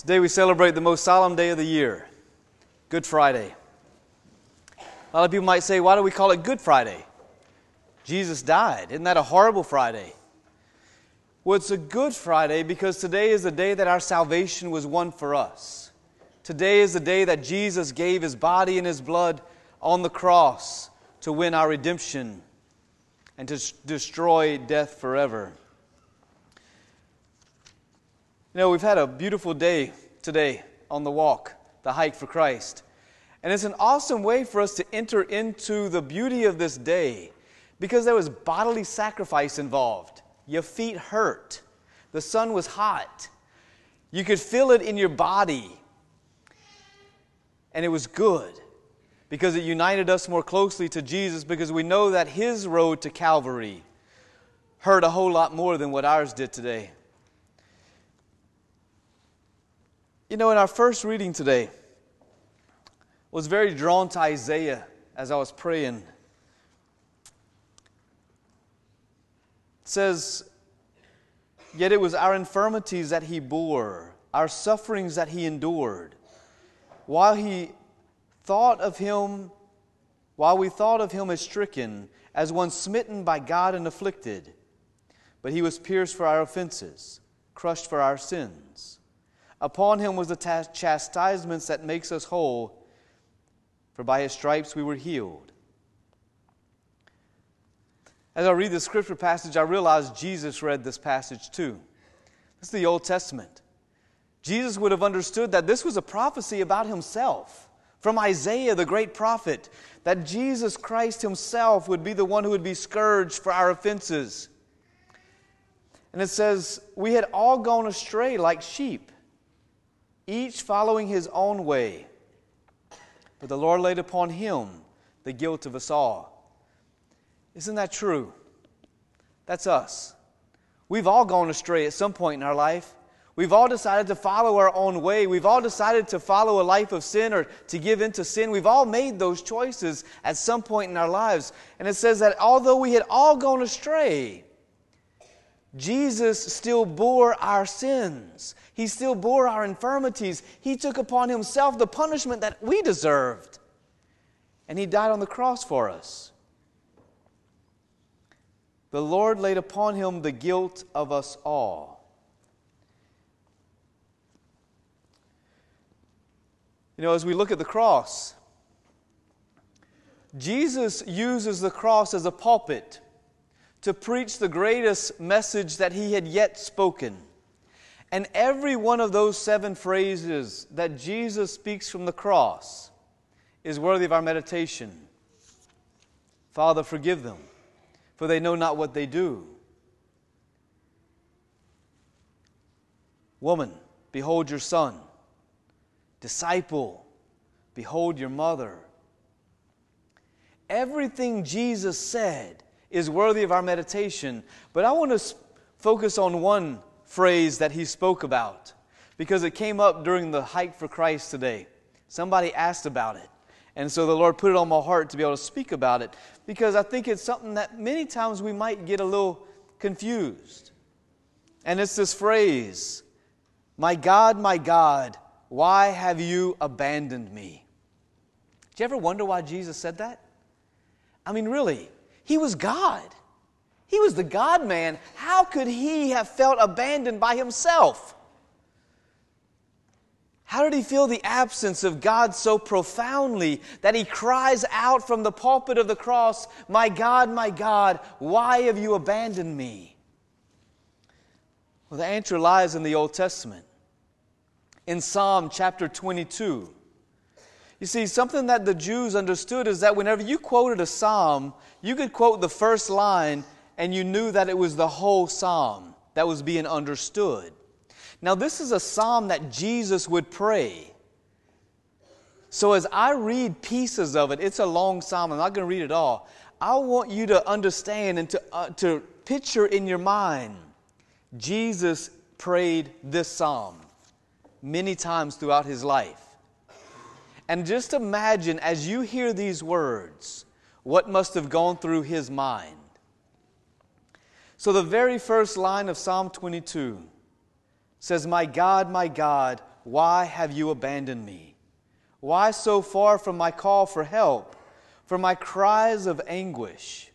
Today we celebrate the most solemn day of the year, Good Friday. A lot of people might say, why do we call it Good Friday? Jesus died. Isn't that a horrible Friday? Well, it's a good Friday because today is the day that our salvation was won for us. Today is the day that Jesus gave his body and his blood on the cross to win our redemption and to destroy death forever. You know, we've had a beautiful day today on the walk, the hike for Christ. And it's an awesome way for us to enter into the beauty of this day because there was bodily sacrifice involved. Your feet hurt, the sun was hot, you could feel it in your body. And it was good because it united us more closely to Jesus because we know that His road to Calvary hurt a whole lot more than what ours did today. You know, in our first reading today, I was very drawn to Isaiah as I was praying. It says, Yet it was our infirmities that he bore, our sufferings that he endured. While he thought of him, while we thought of him as stricken, as one smitten by God and afflicted, but he was pierced for our offenses, crushed for our sins. Upon him was the chastisement that makes us whole, for by his stripes we were healed. As I read the scripture passage, I realize Jesus read this passage too. This is the Old Testament. Jesus would have understood that this was a prophecy about himself from Isaiah, the great prophet, that Jesus Christ himself would be the one who would be scourged for our offenses. And it says, We had all gone astray like sheep each following his own way. But the Lord laid upon him the guilt of us all. Isn't that true? That's us. We've all gone astray at some point in our life. We've all decided to follow our own way. We've all decided to follow a life of sin or to give in to sin. We've all made those choices at some point in our lives. And it says that although we had all gone astray, Jesus still bore our sins. He still bore our infirmities. He took upon himself the punishment that we deserved. And he died on the cross for us. The Lord laid upon him the guilt of us all. You know, as we look at the cross, Jesus uses the cross as a pulpit to preach the greatest message that he had yet spoken. And every one of those seven phrases that Jesus speaks from the cross is worthy of our meditation. Father, forgive them, for they know not what they do. Woman, behold your son. Disciple, behold your mother. Everything Jesus said is worthy of our meditation. But I want to focus on one phrase that he spoke about because it came up during the hike for Christ today. Somebody asked about it. And so the Lord put it on my heart to be able to speak about it because I think it's something that many times we might get a little confused. And it's this phrase My God, my God, why have you abandoned me? Do you ever wonder why Jesus said that? I mean, really, he was God. He was the God man. How could he have felt abandoned by himself? How did he feel the absence of God so profoundly that he cries out from the pulpit of the cross, My God, my God, why have you abandoned me? Well, the answer lies in the Old Testament. In Psalm chapter 22, you see, something that the Jews understood is that whenever you quoted a psalm, you could quote the first line and you knew that it was the whole psalm that was being understood. Now, this is a psalm that Jesus would pray. So, as I read pieces of it, it's a long psalm, I'm not going to read it all. I want you to understand and to, uh, to picture in your mind Jesus prayed this psalm many times throughout his life. And just imagine as you hear these words, what must have gone through his mind. So, the very first line of Psalm 22 says, My God, my God, why have you abandoned me? Why so far from my call for help, from my cries of anguish?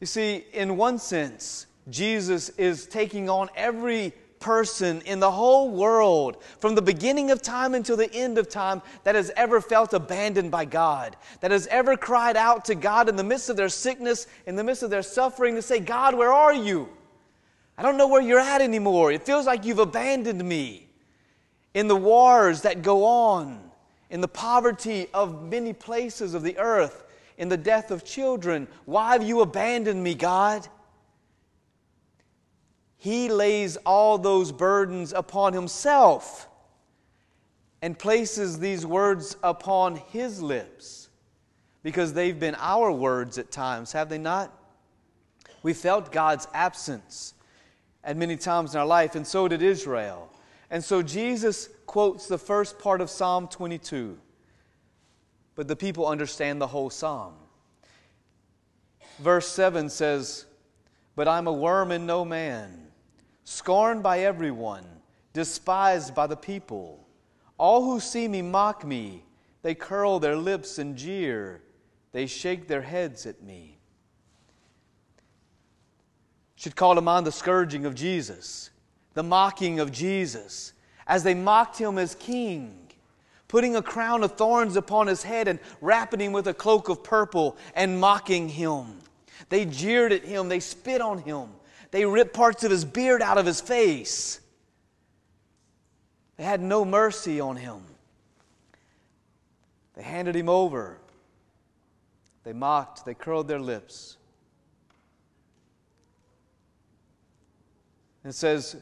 You see, in one sense, Jesus is taking on every person in the whole world, from the beginning of time until the end of time, that has ever felt abandoned by God, that has ever cried out to God in the midst of their sickness, in the midst of their suffering, to say, God, where are you? I don't know where you're at anymore. It feels like you've abandoned me. In the wars that go on, in the poverty of many places of the earth, in the death of children, why have you abandoned me, God? He lays all those burdens upon Himself and places these words upon His lips because they've been our words at times, have they not? We felt God's absence at many times in our life, and so did Israel. And so Jesus quotes the first part of Psalm 22, but the people understand the whole psalm. Verse 7 says, But I'm a worm and no man scorned by everyone, despised by the people. All who see me mock me. They curl their lips and jeer. They shake their heads at me. Should call to mind the scourging of Jesus, the mocking of Jesus, as they mocked him as king, putting a crown of thorns upon his head and wrapping him with a cloak of purple and mocking him. They jeered at him, they spit on him, they ripped parts of his beard out of his face. They had no mercy on him. They handed him over. They mocked, they curled their lips. It says,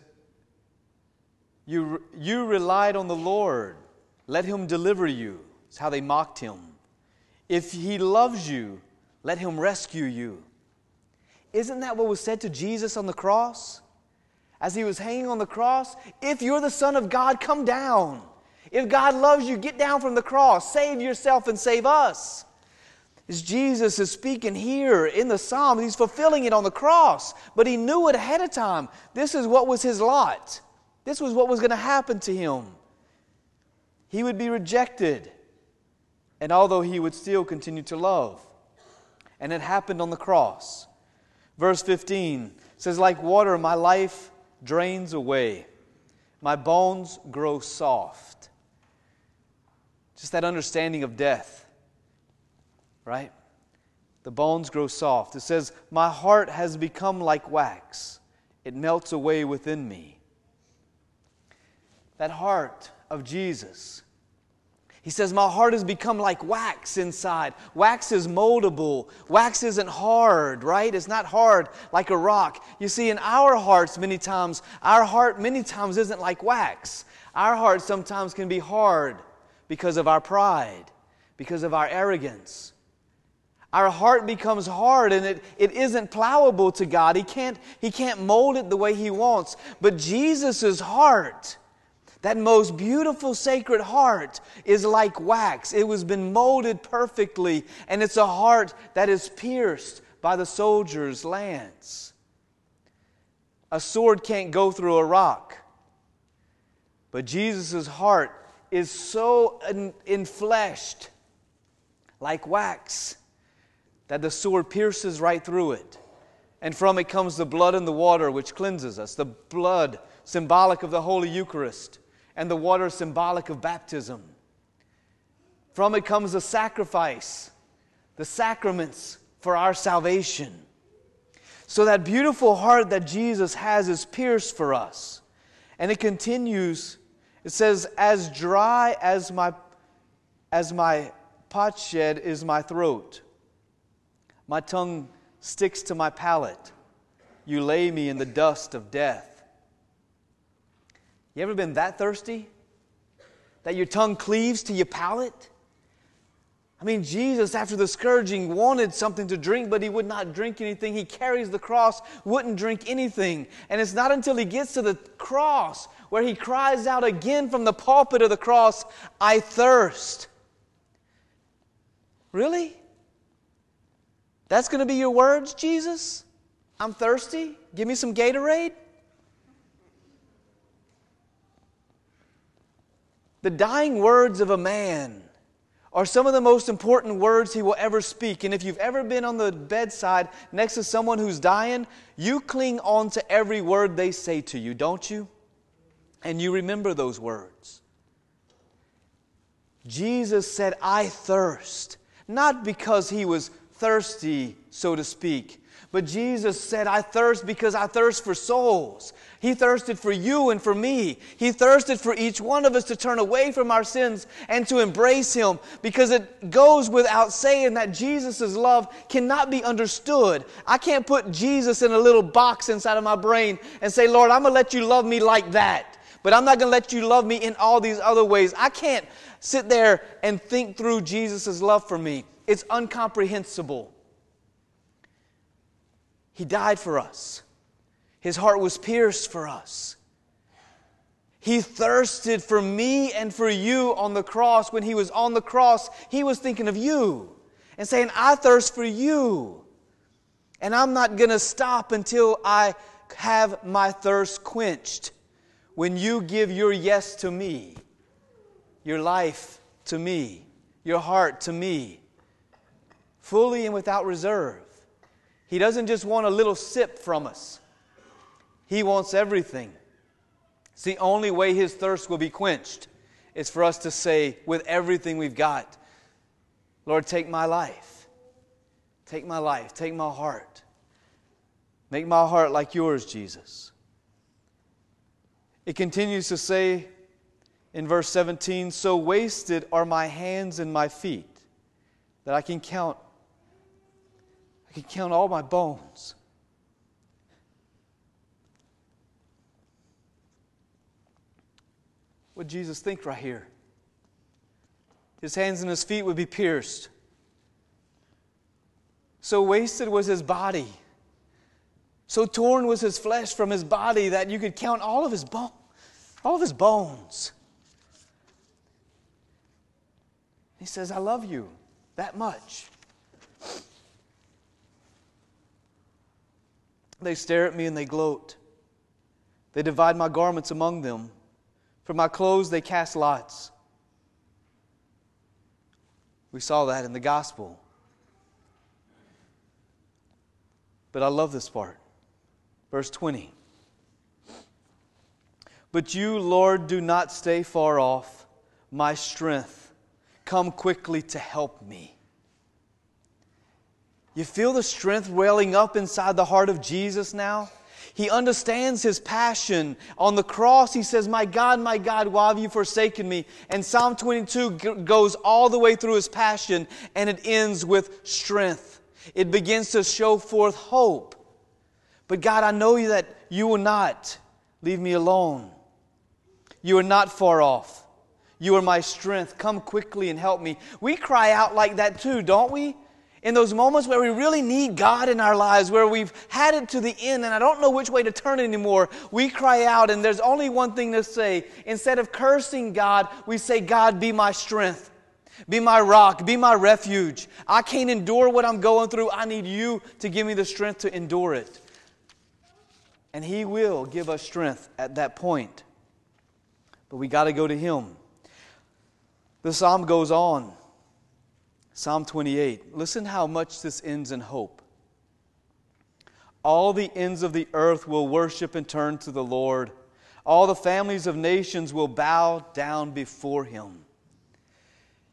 you, you relied on the Lord. Let him deliver you. It's how they mocked him. If he loves you, let him rescue you. Isn't that what was said to Jesus on the cross? As he was hanging on the cross, if you're the Son of God, come down. If God loves you, get down from the cross. Save yourself and save us. As Jesus is speaking here in the psalm, he's fulfilling it on the cross, but he knew it ahead of time. This is what was his lot. This was what was going to happen to him. He would be rejected, and although he would still continue to love. And it happened on the cross. Verse 15 says, Like water, my life drains away, my bones grow soft. Just that understanding of death, right? The bones grow soft. It says, My heart has become like wax, it melts away within me. That heart of Jesus he says, My heart has become like wax inside. Wax is moldable. Wax isn't hard, right? It's not hard like a rock. You see, in our hearts, many times, our heart many times isn't like wax. Our heart sometimes can be hard because of our pride, because of our arrogance. Our heart becomes hard and it, it isn't plowable to God. He can't, he can't mold it the way He wants. But Jesus' heart, that most beautiful sacred heart is like wax. It was been molded perfectly, and it's a heart that is pierced by the soldier's lance. A sword can't go through a rock. But Jesus' heart is so infleshed, like wax, that the sword pierces right through it. And from it comes the blood and the water, which cleanses us. The blood, symbolic of the Holy Eucharist and the water symbolic of baptism. From it comes the sacrifice, the sacraments for our salvation. So that beautiful heart that Jesus has is pierced for us. And it continues, it says, as dry as my as my potsherd is my throat. My tongue sticks to my palate. You lay me in the dust of death. You ever been that thirsty? That your tongue cleaves to your palate? I mean, Jesus, after the scourging, wanted something to drink, but he would not drink anything. He carries the cross, wouldn't drink anything. And it's not until he gets to the cross where he cries out again from the pulpit of the cross, I thirst. Really? That's going to be your words, Jesus? I'm thirsty? Give me some Gatorade? The dying words of a man are some of the most important words he will ever speak. And if you've ever been on the bedside next to someone who's dying, you cling on to every word they say to you, don't you? And you remember those words. Jesus said, I thirst, not because he was thirsty, so to speak, but Jesus said, I thirst because I thirst for souls. He thirsted for you and for me. He thirsted for each one of us to turn away from our sins and to embrace Him because it goes without saying that Jesus' love cannot be understood. I can't put Jesus in a little box inside of my brain and say, Lord, I'm going to let you love me like that, but I'm not going to let you love me in all these other ways. I can't sit there and think through Jesus' love for me. It's incomprehensible. He died for us. His heart was pierced for us. He thirsted for me and for you on the cross. When he was on the cross, he was thinking of you and saying, I thirst for you. And I'm not going to stop until I have my thirst quenched. When you give your yes to me, your life to me, your heart to me, fully and without reserve, he doesn't just want a little sip from us, He wants everything. It's the only way His thirst will be quenched is for us to say, with everything we've got, Lord, take my life. Take my life. Take my heart. Make my heart like yours, Jesus. It continues to say in verse 17, So wasted are my hands and my feet that I can count I can count all my bones. What Jesus think right here? His hands and his feet would be pierced. So wasted was his body. So torn was his flesh from his body that you could count all of his bone, all of his bones. He says, I love you that much. They stare at me and they gloat. They divide my garments among them. For my clothes they cast lots. We saw that in the gospel. But I love this part. Verse 20. But you, Lord, do not stay far off, my strength. Come quickly to help me. You feel the strength welling up inside the heart of Jesus now? He understands his passion. On the cross, he says, My God, my God, why have you forsaken me? And Psalm 22 g- goes all the way through his passion and it ends with strength. It begins to show forth hope. But God, I know that you will not leave me alone. You are not far off. You are my strength. Come quickly and help me. We cry out like that too, don't we? In those moments where we really need God in our lives, where we've had it to the end and I don't know which way to turn anymore, we cry out and there's only one thing to say. Instead of cursing God, we say, God, be my strength. Be my rock, be my refuge. I can't endure what I'm going through. I need you to give me the strength to endure it. And He will give us strength at that point. But we got to go to Him. The psalm goes on. Psalm 28. Listen how much this ends in hope. All the ends of the earth will worship and turn to the Lord. All the families of nations will bow down before him.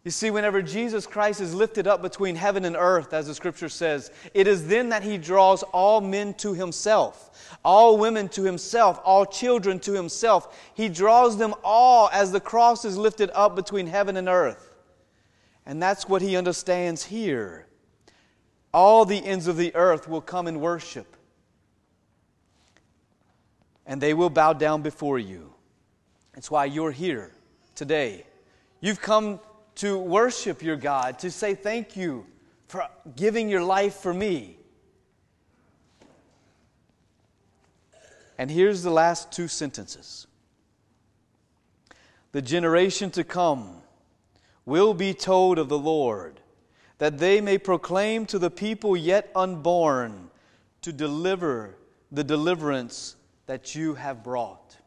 You see, whenever Jesus Christ is lifted up between heaven and earth, as the scripture says, it is then that he draws all men to himself, all women to himself, all children to himself. He draws them all as the cross is lifted up between heaven and earth. And that's what he understands here. All the ends of the earth will come and worship, and they will bow down before you. That's why you're here today. You've come to worship your God, to say thank you for giving your life for me. And here's the last two sentences The generation to come will be told of the Lord, that they may proclaim to the people yet unborn to deliver the deliverance that you have brought.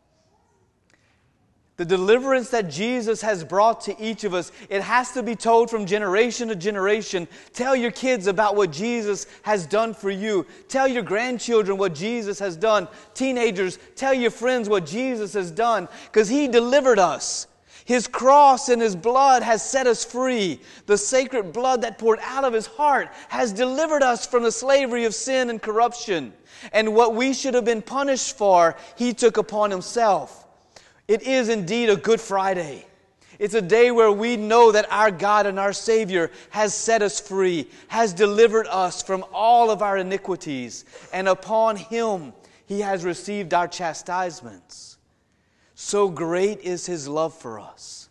The deliverance that Jesus has brought to each of us, it has to be told from generation to generation. Tell your kids about what Jesus has done for you. Tell your grandchildren what Jesus has done. Teenagers, tell your friends what Jesus has done because He delivered us. His cross and His blood has set us free. The sacred blood that poured out of His heart has delivered us from the slavery of sin and corruption. And what we should have been punished for, He took upon Himself. It is indeed a Good Friday. It's a day where we know that our God and our Savior has set us free, has delivered us from all of our iniquities, and upon Him He has received our chastisements. So great is His love for us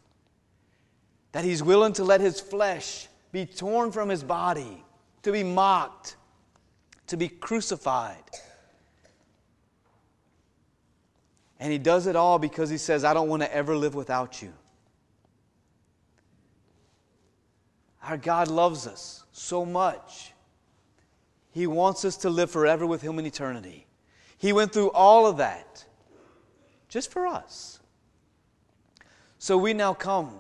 that He's willing to let His flesh be torn from His body, to be mocked, to be crucified And he does it all because he says, I don't want to ever live without you. Our God loves us so much. He wants us to live forever with him in eternity. He went through all of that just for us. So we now come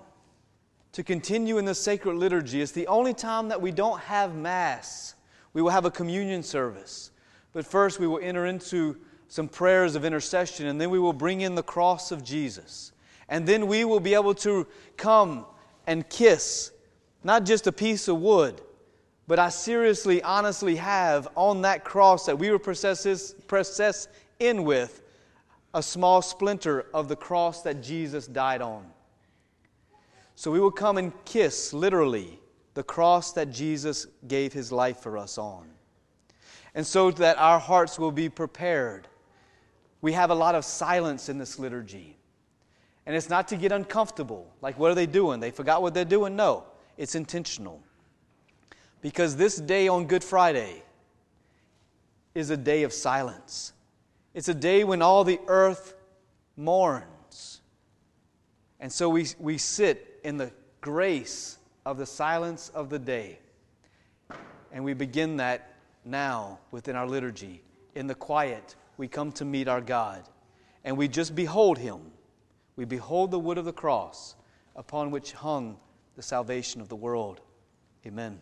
to continue in the sacred liturgy. It's the only time that we don't have Mass. We will have a communion service. But first, we will enter into some prayers of intercession, and then we will bring in the cross of Jesus. And then we will be able to come and kiss not just a piece of wood, but I seriously, honestly have on that cross that we were processed in with a small splinter of the cross that Jesus died on. So we will come and kiss, literally, the cross that Jesus gave his life for us on. And so that our hearts will be prepared we have a lot of silence in this liturgy. And it's not to get uncomfortable. Like, what are they doing? They forgot what they're doing? No, it's intentional. Because this day on Good Friday is a day of silence. It's a day when all the earth mourns. And so we, we sit in the grace of the silence of the day. And we begin that now within our liturgy in the quiet we come to meet our God. And we just behold Him. We behold the wood of the cross upon which hung the salvation of the world. Amen.